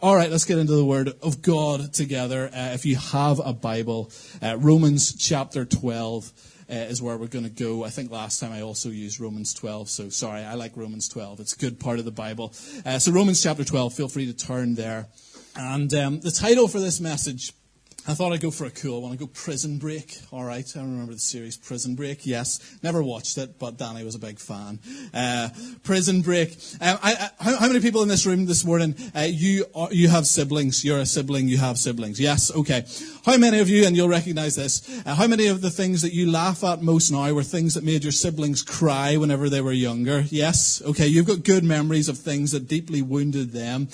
All right, let's get into the Word of God together. Uh, if you have a Bible, uh, Romans chapter 12 uh, is where we're going to go. I think last time I also used Romans 12, so sorry, I like Romans 12. It's a good part of the Bible. Uh, so Romans chapter 12, feel free to turn there. And um, the title for this message I thought I'd go for a cool one. I'd go Prison Break. All right. I remember the series Prison Break. Yes. Never watched it, but Danny was a big fan. Uh, Prison Break. Uh, I, I, how, many people in this room this morning, uh, you, are, you have siblings? You're a sibling. You have siblings. Yes. Okay. How many of you, and you'll recognize this, uh, how many of the things that you laugh at most now were things that made your siblings cry whenever they were younger? Yes. Okay. You've got good memories of things that deeply wounded them.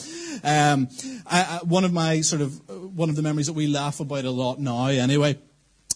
Um, I, one of my sort of, one of the memories that we laugh about a lot now anyway.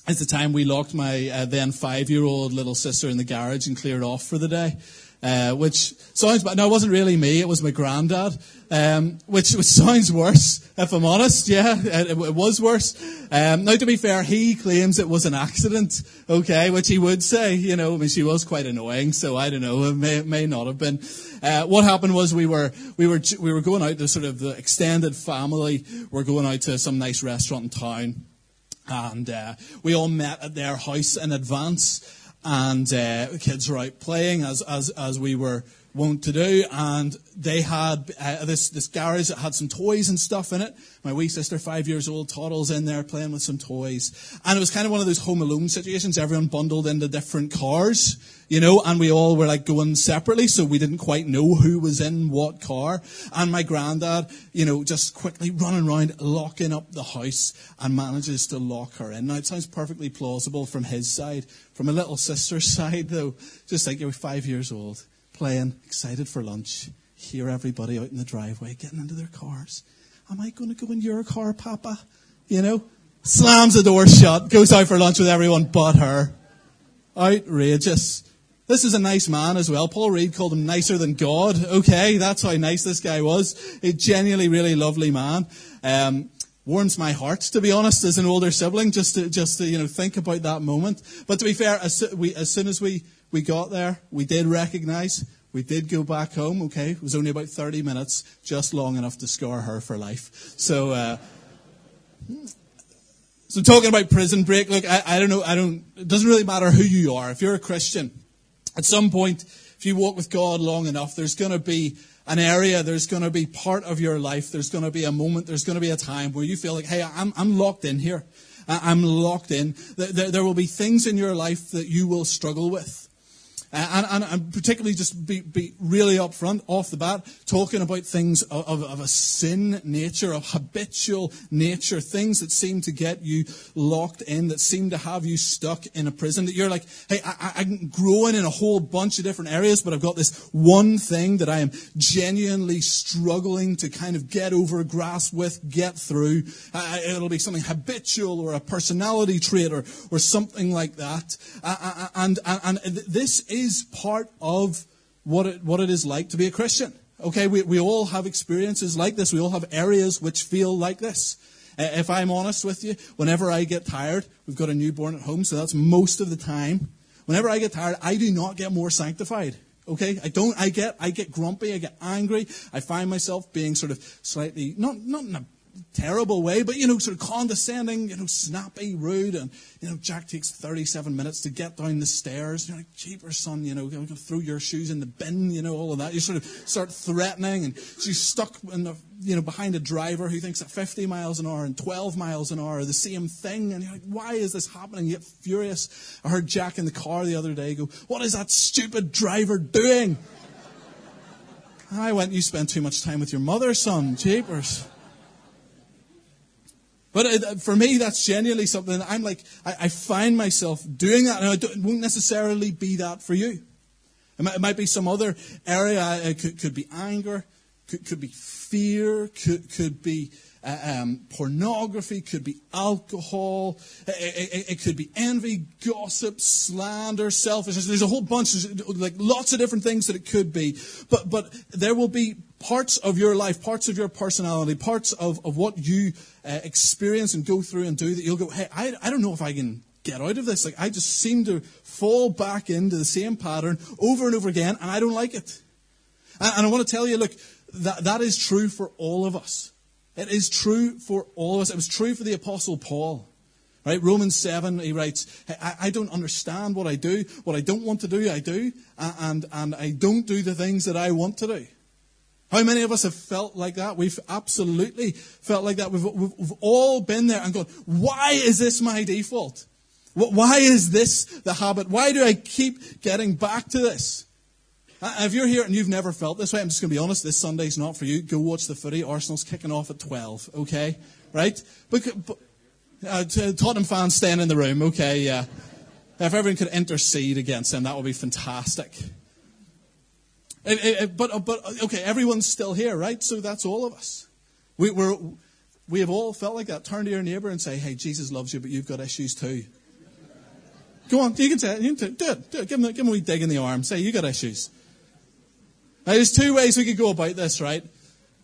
It's the time we locked my uh, then five year old little sister in the garage and cleared off for the day. Uh, which sounds bad. No, it wasn't really me. It was my granddad. Um, which, which sounds worse, if I'm honest. Yeah, it, it was worse. Um, now, to be fair, he claims it was an accident. Okay, which he would say. You know, I mean, she was quite annoying, so I don't know. It may, may not have been. Uh, what happened was we were we were we were going out. The sort of the extended family we were going out to some nice restaurant in town, and uh, we all met at their house in advance and uh, the kids were out playing as, as, as we were wont to do, and they had uh, this, this garage that had some toys and stuff in it. My wee sister, five years old, Toddle's in there playing with some toys. And it was kind of one of those home alone situations. Everyone bundled into different cars, you know, and we all were like going separately, so we didn't quite know who was in what car. And my granddad, you know, just quickly running around, locking up the house and manages to lock her in. Now, it sounds perfectly plausible from his side. From a little sister's side, though, just like you're five years old playing, excited for lunch. Hear everybody out in the driveway getting into their cars. Am I going to go in your car, Papa? You know? Slams the door shut, goes out for lunch with everyone but her. Outrageous. This is a nice man as well. Paul Reed called him nicer than God. Okay, that's how nice this guy was. A genuinely really lovely man. Um, warms my heart, to be honest, as an older sibling, just to, just to, you know, think about that moment. But to be fair, as, we, as soon as we we got there. We did recognize. We did go back home. Okay, it was only about 30 minutes, just long enough to scar her for life. So, uh, so talking about prison break, look, I, I don't know. I don't. It doesn't really matter who you are. If you're a Christian, at some point, if you walk with God long enough, there's going to be an area, there's going to be part of your life, there's going to be a moment, there's going to be a time where you feel like, hey, I'm, I'm locked in here. I'm locked in. There, there will be things in your life that you will struggle with. And, and, and, particularly just be, be really upfront off the bat, talking about things of, of, of, a sin nature, of habitual nature, things that seem to get you locked in, that seem to have you stuck in a prison, that you're like, hey, I, I'm growing in a whole bunch of different areas, but I've got this one thing that I am genuinely struggling to kind of get over, grasp with, get through. Uh, it'll be something habitual or a personality trait or, or something like that. Uh, and, and, and this is is part of what it, what it is like to be a Christian. Okay, we, we all have experiences like this. We all have areas which feel like this. Uh, if I'm honest with you, whenever I get tired, we've got a newborn at home, so that's most of the time. Whenever I get tired, I do not get more sanctified. Okay, I don't. I get. I get grumpy. I get angry. I find myself being sort of slightly not not in a terrible way, but, you know, sort of condescending, you know, snappy, rude. And, you know, Jack takes 37 minutes to get down the stairs. You're like, cheaper son, you know, throw your shoes in the bin, you know, all of that. You sort of start threatening. And she's stuck in the, you know, behind a driver who thinks that 50 miles an hour and 12 miles an hour are the same thing. And you're like, why is this happening? You get furious. I heard Jack in the car the other day go, what is that stupid driver doing? I went, you spend too much time with your mother, son. Jeepers. But uh, for me, that's genuinely something I'm like, I, find myself doing that, and it won't necessarily be that for you. It might, it be some other area. It could, be anger, could, could be fear, could, could be uh, um, pornography, could be alcohol, it, it, it, could be envy, gossip, slander, selfishness. There's a whole bunch, of, like lots of different things that it could be. But, but there will be parts of your life, parts of your personality, parts of, of what you uh, experience and go through and do that you'll go, hey, I, I don't know if I can get out of this. Like, I just seem to fall back into the same pattern over and over again, and I don't like it. And, and I want to tell you, look, that, that is true for all of us. It is true for all of us. It was true for the Apostle Paul. Right? Romans 7, he writes, I, I, don't understand what I do. What I don't want to do, I do. And, and I don't do the things that I want to do. How many of us have felt like that? We've absolutely felt like that. We've, we've, we've all been there and gone, why is this my default? Why is this the habit? Why do I keep getting back to this? Uh, if you're here and you've never felt this way, I'm just going to be honest, this Sunday's not for you. Go watch the footy. Arsenal's kicking off at 12, okay? Right? But, but uh, Tottenham fans staying in the room, okay, yeah. If everyone could intercede against them, that would be fantastic. It, it, but, uh, but, uh, okay, everyone's still here, right? So that's all of us. We, we're, we have all felt like that. Turn to your neighbor and say, hey, Jesus loves you, but you've got issues too. Go on, you can say it. You can do it. Do it. Give him, give him a wee dig in the arm. Say, you got issues. Now, there's two ways we could go about this, right?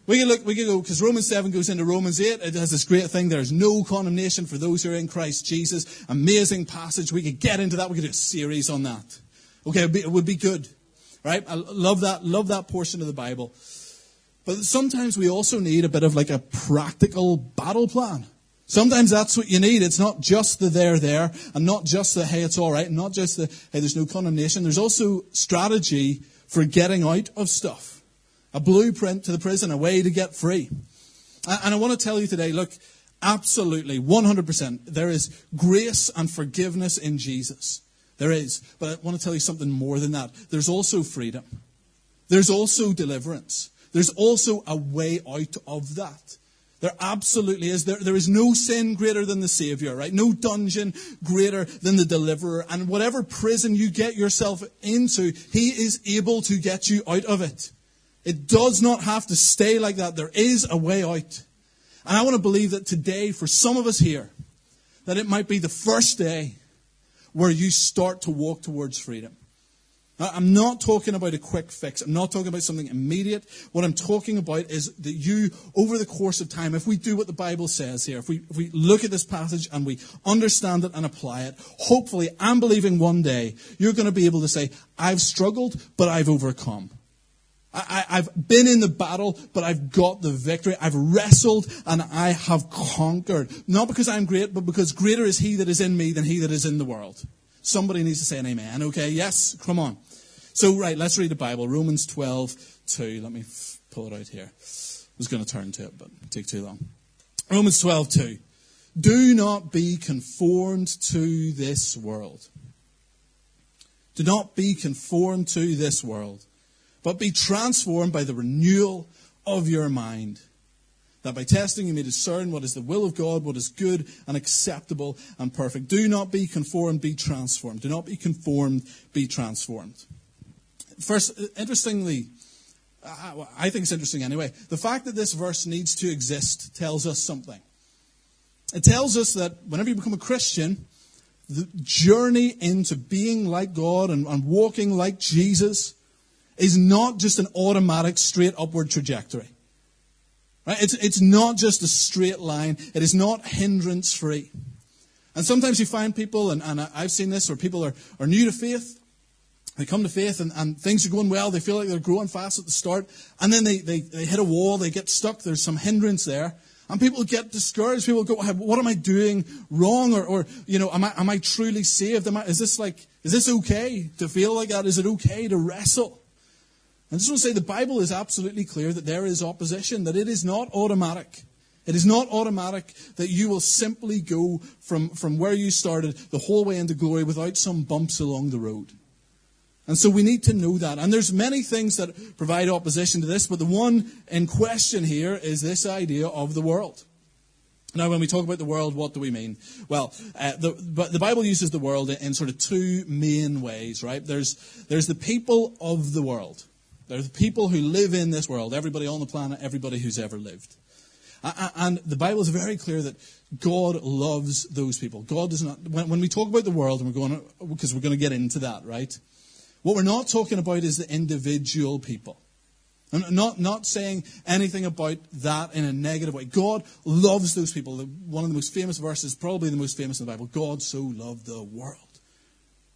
We could look, we could go, because Romans 7 goes into Romans 8. It has this great thing. There's no condemnation for those who are in Christ Jesus. Amazing passage. We could get into that. We could do a series on that. Okay, it would be, it would be good. Right? I love that, love that portion of the Bible. But sometimes we also need a bit of like a practical battle plan. Sometimes that's what you need. It's not just the there, there, and not just the hey, it's all right, and not just the hey, there's no condemnation. There's also strategy for getting out of stuff. A blueprint to the prison, a way to get free. And I want to tell you today, look, absolutely, 100%, there is grace and forgiveness in Jesus. There is. But I want to tell you something more than that. There's also freedom. There's also deliverance. There's also a way out of that. There absolutely is. There, there is no sin greater than the Savior, right? No dungeon greater than the deliverer. And whatever prison you get yourself into, He is able to get you out of it. It does not have to stay like that. There is a way out. And I want to believe that today, for some of us here, that it might be the first day where you start to walk towards freedom. I'm not talking about a quick fix. I'm not talking about something immediate. What I'm talking about is that you, over the course of time, if we do what the Bible says here, if we, if we look at this passage and we understand it and apply it, hopefully, I'm believing one day you're going to be able to say, I've struggled, but I've overcome. I, have been in the battle, but I've got the victory. I've wrestled and I have conquered. Not because I'm great, but because greater is He that is in me than He that is in the world. Somebody needs to say an amen, okay? Yes, come on. So, right, let's read the Bible. Romans 12, 2. Let me f- pull it out here. I was going to turn to it, but it take too long. Romans 12, 2. Do not be conformed to this world. Do not be conformed to this world, but be transformed by the renewal of your mind that by testing you may discern what is the will of God, what is good and acceptable and perfect. Do not be conformed, be transformed. Do not be conformed, be transformed. First, interestingly, I think it's interesting anyway. The fact that this verse needs to exist tells us something. It tells us that whenever you become a Christian, the journey into being like God and, and walking like Jesus is not just an automatic straight upward trajectory. Right? It's, it's not just a straight line. It is not hindrance free. And sometimes you find people, and, and I've seen this, where people are, are new to faith. They come to faith and, and things are going well. They feel like they're growing fast at the start. And then they, they, they hit a wall. They get stuck. There's some hindrance there. And people get discouraged. People go, what am I doing wrong? Or, or you know, am I, am I truly saved? Am I, is this like, is this okay to feel like that? Is it okay to wrestle? I just want to say the Bible is absolutely clear that there is opposition, that it is not automatic. It is not automatic that you will simply go from, from where you started the whole way into glory without some bumps along the road. And so we need to know that. And there's many things that provide opposition to this, but the one in question here is this idea of the world. Now, when we talk about the world, what do we mean? Well, uh, the, but the Bible uses the world in, in sort of two main ways, right? There's, there's the people of the world. They're the people who live in this world, everybody on the planet, everybody who's ever lived. And the Bible is very clear that God loves those people. God does not, when, we talk about the world, and we're going to, because we're going to get into that, right? What we're not talking about is the individual people. I'm not, not saying anything about that in a negative way. God loves those people. One of the most famous verses, probably the most famous in the Bible, God so loved the world.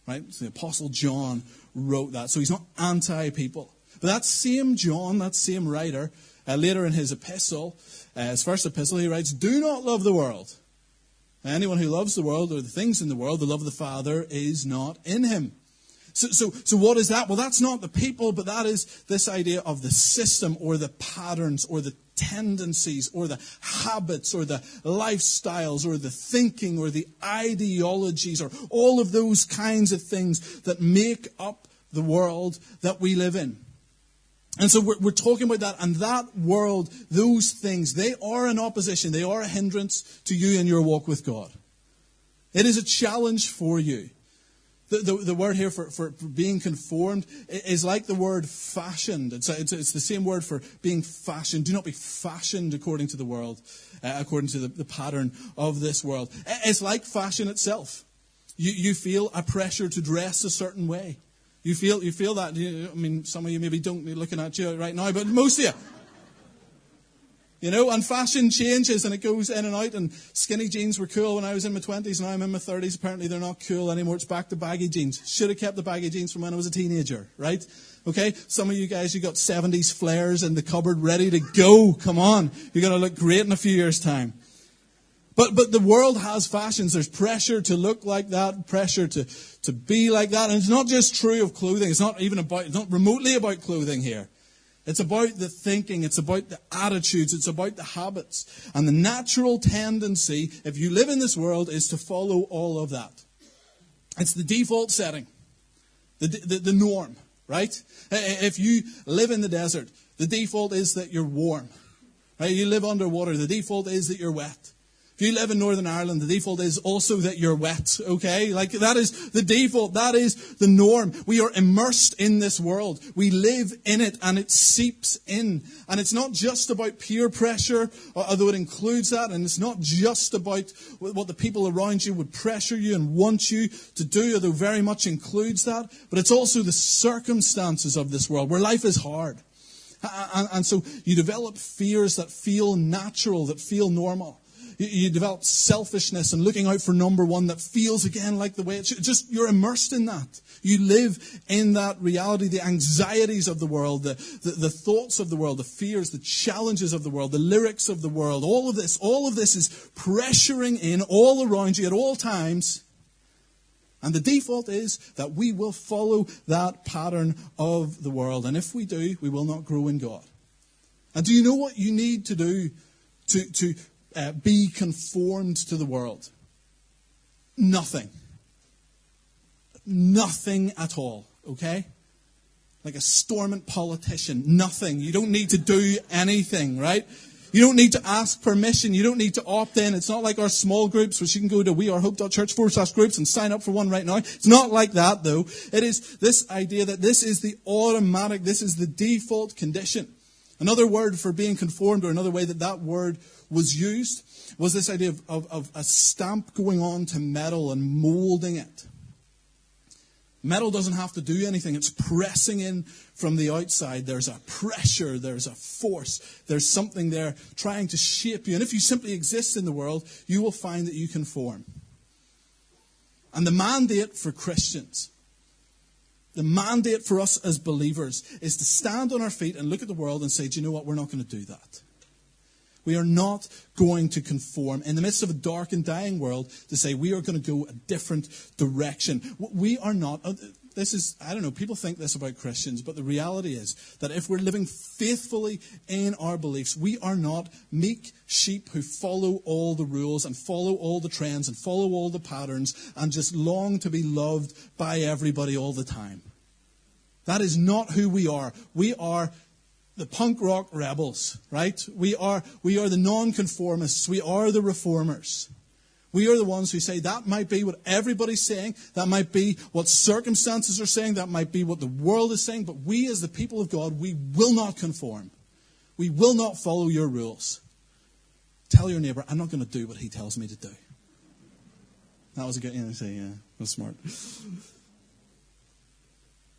Right? So the Apostle John wrote that. So he's not anti people. But that same John, that same writer, uh, later in his epistle, uh, his first epistle, he writes, Do not love the world. Anyone who loves the world or the things in the world, the love of the Father is not in him. So, so, so what is that? Well, that's not the people, but that is this idea of the system or the patterns or the tendencies or the habits or the lifestyles or the thinking or the ideologies or all of those kinds of things that make up the world that we live in. And so we're, we're, talking about that, and that world, those things, they are an opposition. They are a hindrance to you in your walk with God. It is a challenge for you. The, the, the word here for, for, being conformed is like the word fashioned. It's, it's, it's, the same word for being fashioned. Do not be fashioned according to the world, uh, according to the, the pattern of this world. It's like fashion itself. You, you feel a pressure to dress a certain way. You feel, you feel that. I mean, some of you maybe don't looking at you right now, but most of you. You know, and fashion changes and it goes in and out. And skinny jeans were cool when I was in my 20s. Now I'm in my 30s. Apparently they're not cool anymore. It's back to baggy jeans. Should have kept the baggy jeans from when I was a teenager, right? Okay? Some of you guys, you got 70s flares in the cupboard ready to go. Come on. You're going to look great in a few years' time. But, but the world has fashions. There's pressure to look like that, pressure to, to be like that. And it's not just true of clothing. It's not even about, it's not remotely about clothing here. It's about the thinking, it's about the attitudes, it's about the habits. And the natural tendency, if you live in this world, is to follow all of that. It's the default setting, the, the, the norm, right? If you live in the desert, the default is that you're warm. Right? You live underwater, the default is that you're wet. If you live in Northern Ireland, the default is also that you're wet, okay? Like that is the default. That is the norm. We are immersed in this world. We live in it and it seeps in. And it's not just about peer pressure, uh, although it includes that. And it's not just about what the people around you would pressure you and want you to do, although very much includes that. But it's also the circumstances of this world where life is hard. And, and so you develop fears that feel natural, that feel normal. You, develop selfishness and looking out for number one that feels again like the way it's just, you're immersed in that. You live in that reality, the anxieties of the world, the, the, the thoughts of the world, the fears, the challenges of the world, the lyrics of the world. All of this, all of this is pressuring in all around you at all times. And the default is that we will follow that pattern of the world. And if we do, we will not grow in God. And do you know what you need to do to, to uh, be conformed to the world? Nothing. Nothing at all, okay? Like a stormont politician, nothing. You don't need to do anything, right? You don't need to ask permission. You don't need to opt in. It's not like our small groups, which you can go to wearehope.church forward slash groups and sign up for one right now. It's not like that, though. It is this idea that this is the automatic, this is the default condition. Another word for being conformed, or another way that that word was used, was this idea of, of, of a stamp going on to metal and molding it. Metal doesn't have to do anything. It's pressing in from the outside. There's a pressure, there's a force, there's something there trying to shape you. And if you simply exist in the world, you will find that you conform. And the mandate for Christians the mandate for us as believers is to stand on our feet and look at the world and say, do you know what? We're not going to do that. We are not going to conform in the midst of a dark and dying world to say we are going to go a different direction. We are not. Uh, this is, I don't know, people think this about Christians, but the reality is that if we're living faithfully in our beliefs, we are not meek sheep who follow all the rules and follow all the trends and follow all the patterns and just long to be loved by everybody all the time. That is not who we are. We are the punk rock rebels, right? We are, we are the nonconformists. We are the reformers. We are the ones who say that might be what everybody's saying, that might be what circumstances are saying, that might be what the world is saying, but we as the people of God, we will not conform. We will not follow your rules. Tell your neighbor, I'm not going to do what he tells me to do. That was a good, know, say, yeah, that's smart.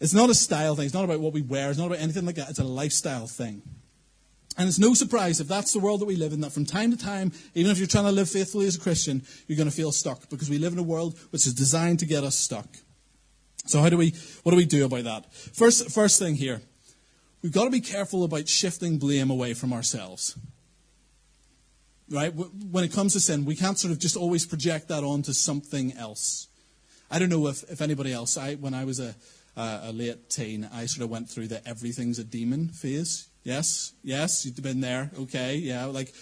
It's not a style thing. It's not about what we wear. It's not about anything like that. It's a lifestyle thing. And it's no surprise if that's the world that we live in, that from time to time, even if you're trying to live faithfully as a Christian, you're going to feel stuck because we live in a world which is designed to get us stuck. So how do we, what do we do about that? First, first thing here, we've got to be careful about shifting blame away from ourselves. right? When it comes to sin, we can't sort of just always project that onto something else. I don't know if, if anybody else, I, when I was a, a, a late teen, I sort of went through the everything's a demon phase. Yes, yes, you've been there. Okay, yeah. Like,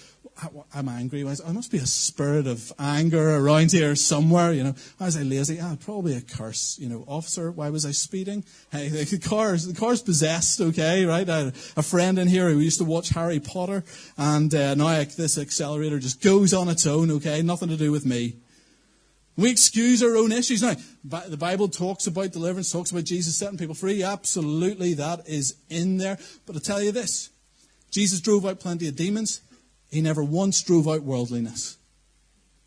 I'm angry. I must be a spirit of anger around here somewhere. You know, why was I lazy? Ah, probably a curse. You know, officer, why was I speeding? Hey, the car's the car's possessed. Okay, right? A friend in here who used to watch Harry Potter, and uh, now I, this accelerator just goes on its own. Okay, nothing to do with me. We excuse our own issues. Now, the Bible talks about deliverance, talks about Jesus setting people free. Absolutely, that is in there. But I tell you this Jesus drove out plenty of demons. He never once drove out worldliness.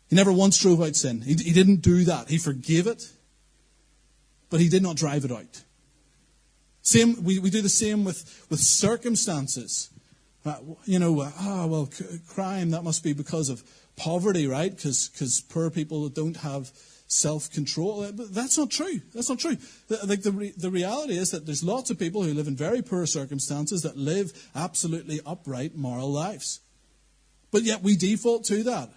He never once drove out sin. He, he didn't do that. He forgave it, but he did not drive it out. Same, we, we do the same with, with circumstances. Uh, you know, uh, oh, well, c- crime, that must be because of poverty, right? Because poor people don't have self control. Uh, that's not true. That's not true. Like the, re- the reality is that there's lots of people who live in very poor circumstances that live absolutely upright moral lives. But yet we default to that.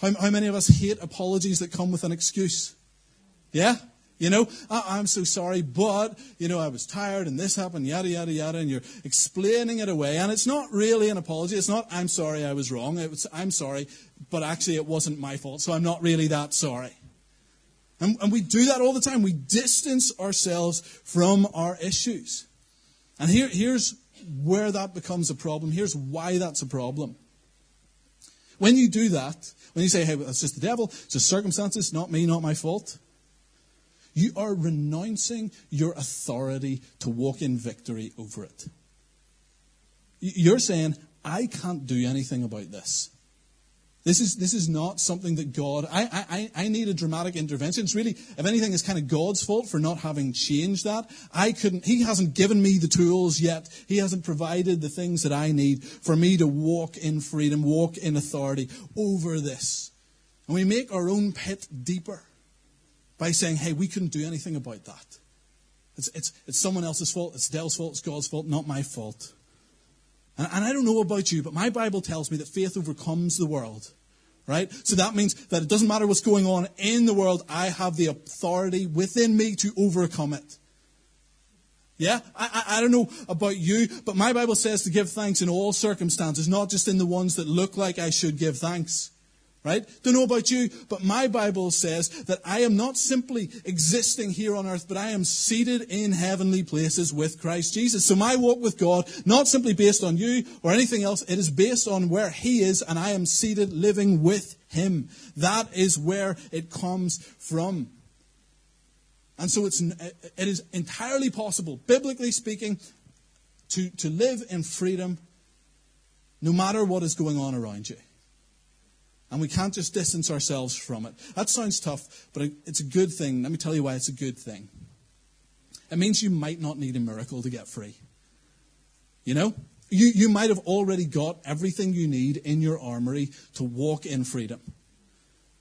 How, how many of us hate apologies that come with an excuse? Yeah? You know, ah, I'm so sorry, but, you know, I was tired and this happened, yada, yada, yada, and you're explaining it away. And it's not really an apology. It's not, I'm sorry I was wrong. It was, I'm sorry, but actually it wasn't my fault, so I'm not really that sorry. And, and we do that all the time. We distance ourselves from our issues. And here, here's where that becomes a problem. Here's why that's a problem. When you do that, when you say, hey, it's just the devil, it's just circumstances, not me, not my fault, you are renouncing your authority to walk in victory over it. You're saying, I can't do anything about this. This is, this is not something that God, I, I, I need a dramatic intervention. It's really, if anything, it's kind of God's fault for not having changed that. I couldn't, He hasn't given me the tools yet. He hasn't provided the things that I need for me to walk in freedom, walk in authority over this. And we make our own pit deeper by saying, hey, we couldn't do anything about that. It's, it's, it's someone else's fault. It's Dell's fault. It's God's fault, not my fault. And, and I don't know about you, but my Bible tells me that faith overcomes the world. Right? So that means that it doesn't matter what's going on in the world, I have the authority within me to overcome it. Yeah? I, I, I, don't know about you, but my Bible says to give thanks in all circumstances, not just in the ones that look like I should give thanks right? Don't know about you, but my Bible says that I am not simply existing here on earth, but I am seated in heavenly places with Christ Jesus. So my walk with God, not simply based on you or anything else, it is based on where He is, and I am seated living with Him. That is where it comes from. And so it's, it is entirely possible, biblically speaking, to, to live in freedom no matter what is going on around you. And we can't just distance ourselves from it. That sounds tough, but it's a good thing. Let me tell you why it's a good thing. It means you might not need a miracle to get free. You know? You, you might have already got everything you need in your armory to walk in freedom.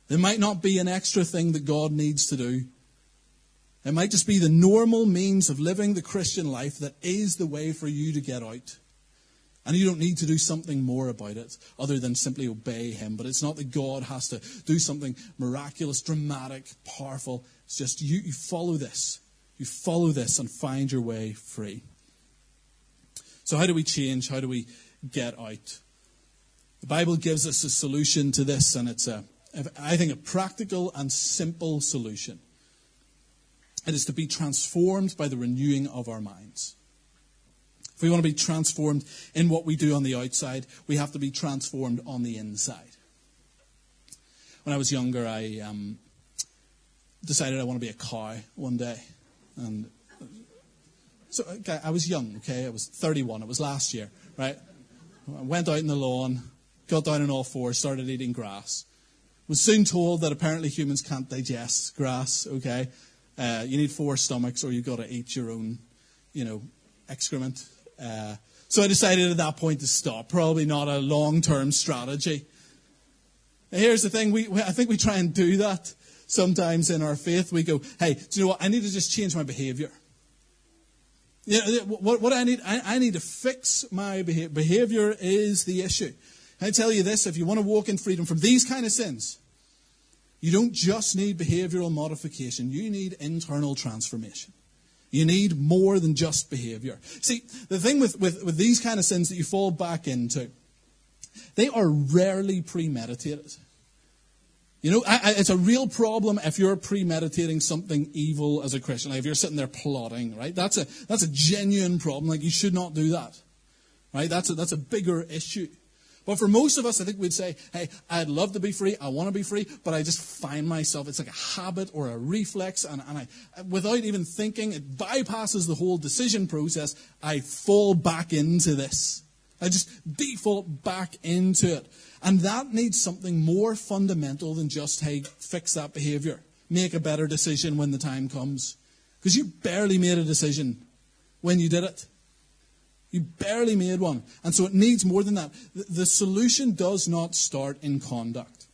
There might not be an extra thing that God needs to do. It might just be the normal means of living the Christian life that is the way for you to get out. And you don't need to do something more about it other than simply obey Him. But it's not that God has to do something miraculous, dramatic, powerful. It's just you, you follow this. You follow this and find your way free. So, how do we change? How do we get out? The Bible gives us a solution to this, and it's a, I think, a practical and simple solution. It is to be transformed by the renewing of our minds. If we want to be transformed in what we do on the outside, we have to be transformed on the inside. When I was younger, I um, decided I want to be a cow one day. And so okay, I was young, okay? I was 31. It was last year, right? I went out in the lawn, got down on all fours, started eating grass. Was soon told that apparently humans can't digest grass, okay? Uh, you need four stomachs or you've got to eat your own, you know, excrement. Uh, so I decided at that point to stop. Probably not a long term strategy. here's the thing we, I think we try and do that sometimes in our faith. We go, hey, do you know what? I need to just change my behavior. You know, what, what I need, I, I need to fix my behavior. Behavior is the issue. I tell you this? If you want to walk in freedom from these kind of sins, you don't just need behavioral modification, you need internal transformation. You need more than just behavior. See, the thing with, with, with these kind of sins that you fall back into, they are rarely premeditated. You know, I, I, it's a real problem if you're premeditating something evil as a Christian. Like if you're sitting there plotting, right? That's a, that's a genuine problem. Like you should not do that. Right? That's a, that's a bigger issue. But for most of us, I think we'd say, hey, I'd love to be free. I want to be free, but I just find myself, it's like a habit or a reflex. And, and I, without even thinking, it bypasses the whole decision process. I fall back into this. I just default back into it. And that needs something more fundamental than just, hey, fix that behavior. Make a better decision when the time comes. Because you barely made a decision when you did it. You barely made one. And so it needs more than that. The solution does not start in conduct.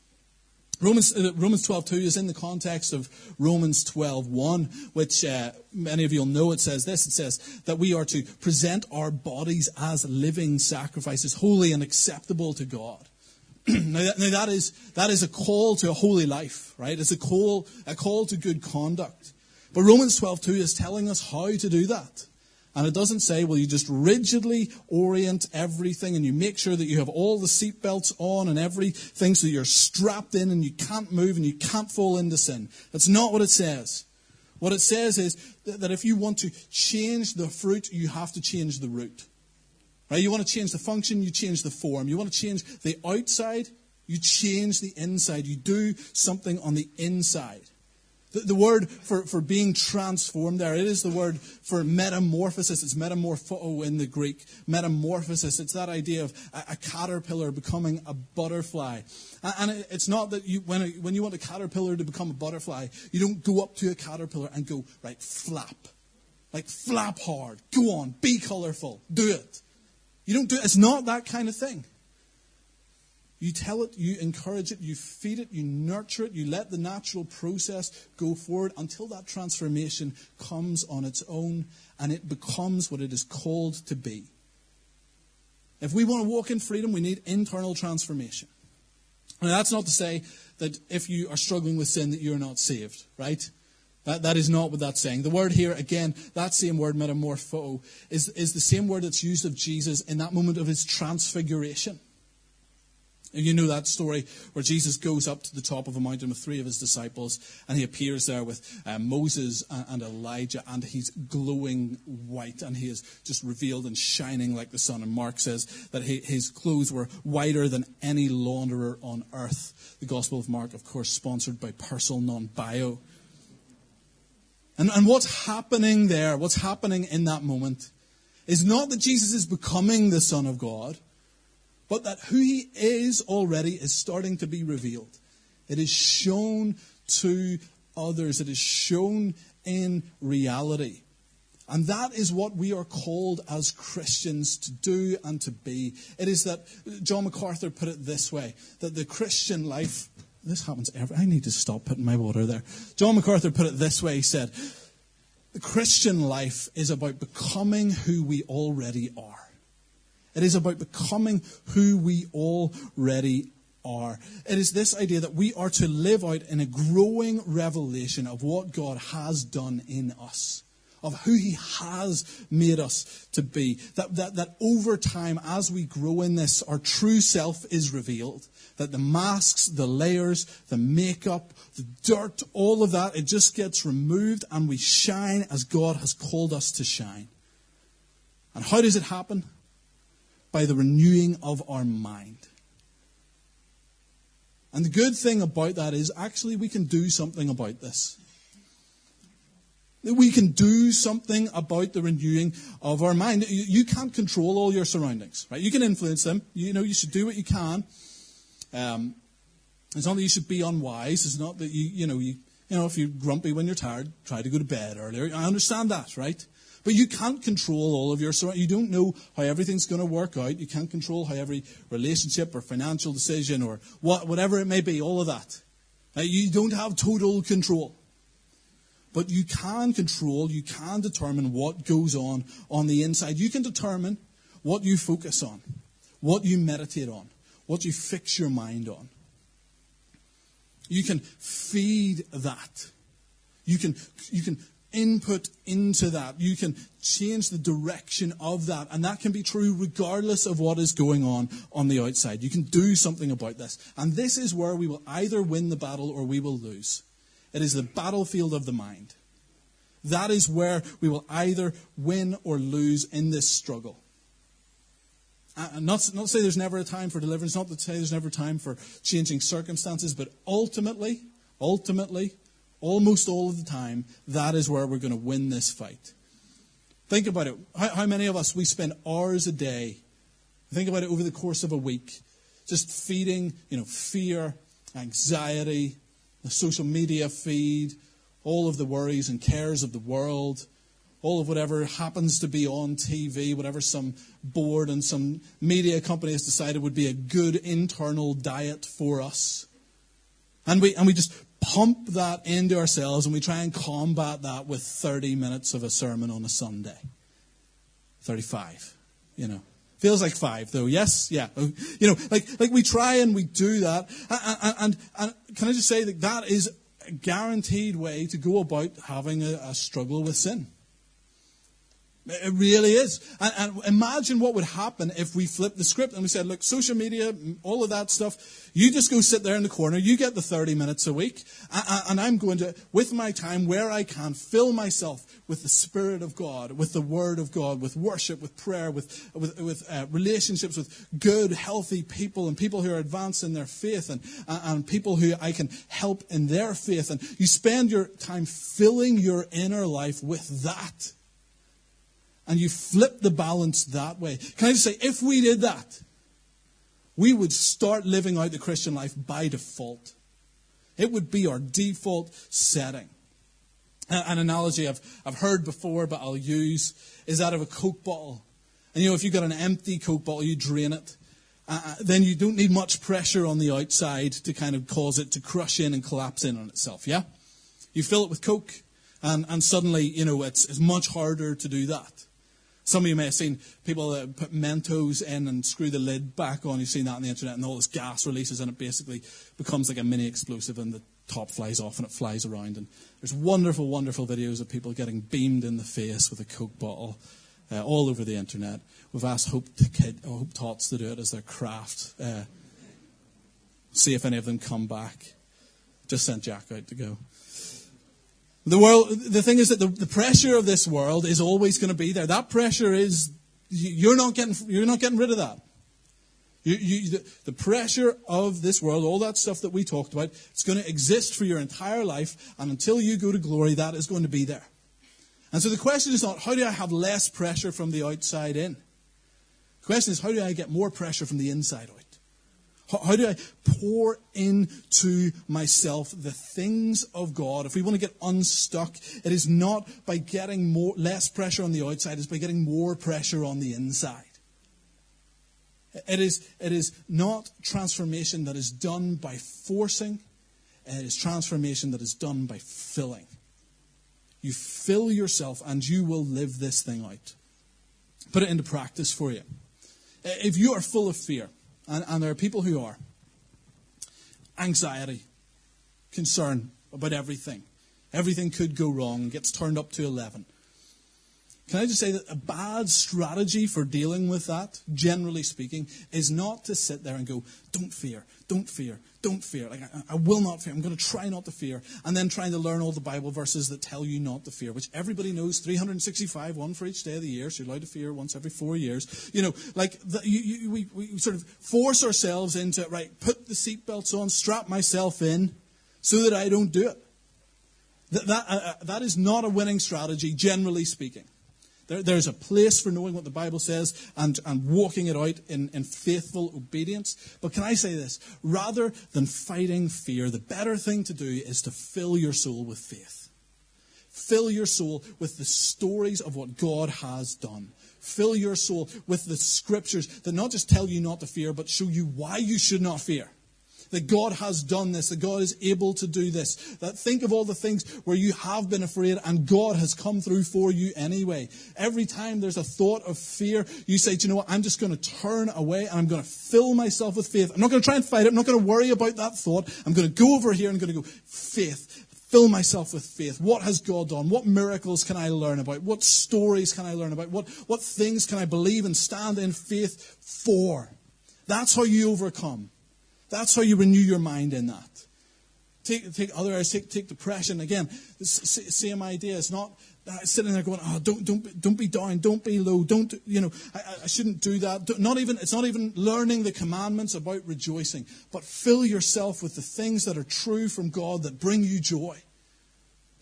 Romans, uh, Romans 12.2 is in the context of Romans 12.1, which uh, many of you will know. It says this. It says that we are to present our bodies as living sacrifices, holy and acceptable to God. now, that, now that, is, that is a call to a holy life, right? It's a call, a call to good conduct. But Romans 12.2 is telling us how to do that. And it doesn't say, well, you just rigidly orient everything and you make sure that you have all the seatbelts on and everything so you're strapped in and you can't move and you can't fall into sin. That's not what it says. What it says is that if you want to change the fruit, you have to change the root. Right? You want to change the function, you change the form. You want to change the outside, you change the inside. You do something on the inside. The, the, word for, for being transformed there, it is the word for metamorphosis. It's metamorpho oh, in the Greek. Metamorphosis. It's that idea of a, a caterpillar becoming a butterfly. And, and it, it's not that you, when, a, when you want a caterpillar to become a butterfly, you don't go up to a caterpillar and go, right, flap. Like, flap hard. Go on. Be colorful. Do it. You don't do it. It's not that kind of thing. You tell it, you encourage it, you feed it, you nurture it, you let the natural process go forward until that transformation comes on its own and it becomes what it is called to be. If we want to walk in freedom, we need internal transformation. Now, that's not to say that if you are struggling with sin that you're not saved, right? That, that is not what that's saying. The word here, again, that same word, metamorpho, is, is the same word that's used of Jesus in that moment of his transfiguration. You know that story where Jesus goes up to the top of a mountain with three of his disciples, and he appears there with uh, Moses and Elijah, and he's glowing white, and he is just revealed and shining like the sun. And Mark says that he, his clothes were whiter than any launderer on earth. The Gospel of Mark, of course, sponsored by Persil Non Bio. And, and what's happening there, what's happening in that moment, is not that Jesus is becoming the Son of God but that who he is already is starting to be revealed. It is shown to others, it is shown in reality. And that is what we are called as Christians to do and to be. It is that, John MacArthur put it this way, that the Christian life, this happens every, I need to stop putting my water there. John MacArthur put it this way, he said, the Christian life is about becoming who we already are. It is about becoming who we already are. It is this idea that we are to live out in a growing revelation of what God has done in us, of who He has made us to be. That, that, that over time, as we grow in this, our true self is revealed. That the masks, the layers, the makeup, the dirt, all of that, it just gets removed and we shine as God has called us to shine. And how does it happen? By the renewing of our mind. And the good thing about that is actually we can do something about this. We can do something about the renewing of our mind. You can't control all your surroundings, right? You can influence them. You know, you should do what you can. Um, it's not that you should be unwise. It's not that you, you know, you, you know, if you're grumpy when you're tired, try to go to bed earlier. I understand that, right? But you can't control all of your surroundings. You don't know how everything's going to work out. You can't control how every relationship or financial decision or what, whatever it may be, all of that. You don't have total control. But you can control, you can determine what goes on on the inside. You can determine what you focus on, what you meditate on, what you fix your mind on. You can feed that. You can, you can input into that. You can change the direction of that. And that can be true regardless of what is going on on the outside. You can do something about this. And this is where we will either win the battle or we will lose. It is the battlefield of the mind. That is where we will either win or lose in this struggle. And not, not to say there's never a time for deliverance, not to say there's never time for changing circumstances, but ultimately, ultimately, almost all of the time, that is where we're going to win this fight. Think about it. How, how, many of us, we spend hours a day, think about it over the course of a week, just feeding, you know, fear, anxiety, the social media feed, all of the worries and cares of the world, all of whatever happens to be on TV, whatever some board and some media company has decided would be a good internal diet for us. And we, and we just pump that into ourselves and we try and combat that with 30 minutes of a sermon on a Sunday. 35, you know. Feels like five, though. Yes, yeah. You know, like like we try and we do that, and, and, and can I just say that that is a guaranteed way to go about having a, a struggle with sin. It really is. And, and, imagine what would happen if we flipped the script and we said, look, social media, all of that stuff, you just go sit there in the corner, you get the 30 minutes a week, and, I'm going to, with my time, where I can, fill myself with the Spirit of God, with the Word of God, with worship, with prayer, with, with, with uh, relationships with good, healthy people, and people who are advanced in their faith, and, and people who I can help in their faith. And you spend your time filling your inner life with that and you flip the balance that way. Can I just say, if we did that, we would start living out the Christian life by default. It would be our default setting. An analogy I've, I've heard before, but I'll use, is that of a Coke bottle. And you know, if you've got an empty Coke bottle, you drain it. Uh, uh, then you don't need much pressure on the outside to kind of cause it to crush in and collapse in on itself, yeah? You fill it with Coke, and, and suddenly, you know, it's, it's much harder to do that. Some of you may have seen people that put Mentos in and screw the lid back on. You've seen that on the internet, and all this gas releases, and it basically becomes like a mini explosive, and the top flies off and it flies around. And there's wonderful, wonderful videos of people getting beamed in the face with a Coke bottle uh, all over the internet. We've asked Hope, to kid, Hope Tots to do it as their craft. Uh, see if any of them come back. Just sent Jack out to go. The world, the thing is that the, the pressure of this world is always going to be there. That pressure is, you're not getting, you're not getting rid of that. You, you, the, the, pressure of this world, all that stuff that we talked about, it's going to exist for your entire life, and until you go to glory, that is going to be there. And so the question is not, how do I have less pressure from the outside in? The question is, how do I get more pressure from the inside out? How do I pour into myself the things of God? If we want to get unstuck, it is not by getting more, less pressure on the outside, it's by getting more pressure on the inside. It is, it is not transformation that is done by forcing, it is transformation that is done by filling. You fill yourself and you will live this thing out. Put it into practice for you. If you are full of fear, and, and there are people who are. Anxiety, concern about everything. Everything could go wrong, gets turned up to 11. Can I just say that a bad strategy for dealing with that, generally speaking, is not to sit there and go, don't fear, don't fear, don't fear. Like, I, I will not fear. I'm going to try not to fear. And then trying to learn all the Bible verses that tell you not to fear, which everybody knows 365, one for each day of the year. So you're allowed to fear once every four years. You know, like, the, you, you, we, we sort of force ourselves into, right, put the seatbelts on, strap myself in so that I don't do it. That, that, uh, uh that is not a winning strategy, generally speaking. There, there's a place for knowing what the Bible says and, and walking it out in, in faithful obedience. But can I say this? Rather than fighting fear, the better thing to do is to fill your soul with faith. Fill your soul with the stories of what God has done. Fill your soul with the scriptures that not just tell you not to fear, but show you why you should not fear. That God has done this, that God is able to do this. That think of all the things where you have been afraid and God has come through for you anyway. Every time there's a thought of fear, you say, do you know what? I'm just going to turn away and I'm going to fill myself with faith. I'm not going to try and fight it. I'm not going to worry about that thought. I'm going to go over here and I'm going to go, faith. Fill myself with faith. What has God done? What miracles can I learn about? What stories can I learn about? What, what things can I believe and stand in faith for? That's how you overcome. That's how you renew your mind in that. Take, take other areas, take, take depression. Again, same idea. It's not sitting there going, oh, don't, don't, don't be down, don't be low, don't, you know, I, I shouldn't do that. Not even, it's not even learning the commandments about rejoicing, but fill yourself with the things that are true from God that bring you joy.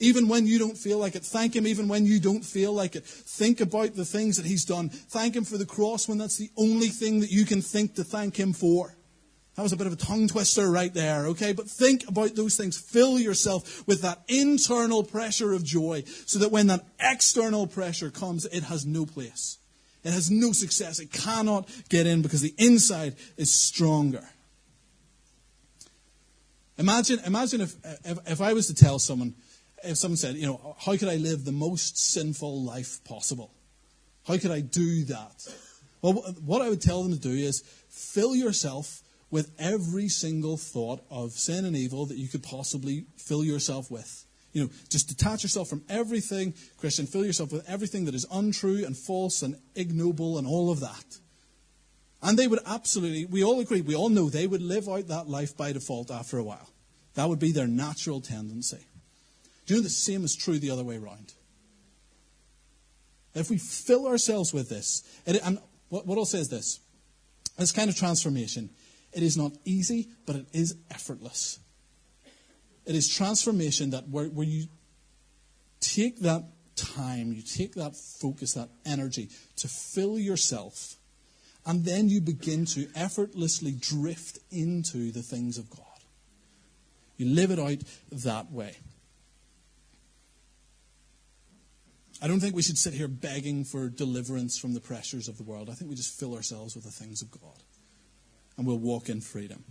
Even when you don't feel like it, thank Him even when you don't feel like it. Think about the things that He's done. Thank Him for the cross when that's the only thing that you can think to thank Him for. That was a bit of a tongue twister right there, okay? But think about those things. Fill yourself with that internal pressure of joy so that when that external pressure comes, it has no place. It has no success. It cannot get in because the inside is stronger. Imagine, imagine if, if, if I was to tell someone, if someone said, you know, how could I live the most sinful life possible? How could I do that? Well, what I would tell them to do is fill yourself with every single thought of sin and evil that you could possibly fill yourself with. You know, just detach yourself from everything, Christian, fill yourself with everything that is untrue and false and ignoble and all of that. And they would absolutely, we all agree, we all know they would live out that life by default after a while. That would be their natural tendency. Do you know the same is true the other way around? If we fill ourselves with this, and what, what I'll say is this this kind of transformation, it is not easy, but it is effortless. It is transformation that where, where you take that time, you take that focus, that energy to fill yourself, and then you begin to effortlessly drift into the things of God. You live it out that way. I don't think we should sit here begging for deliverance from the pressures of the world. I think we just fill ourselves with the things of God and we'll walk in freedom.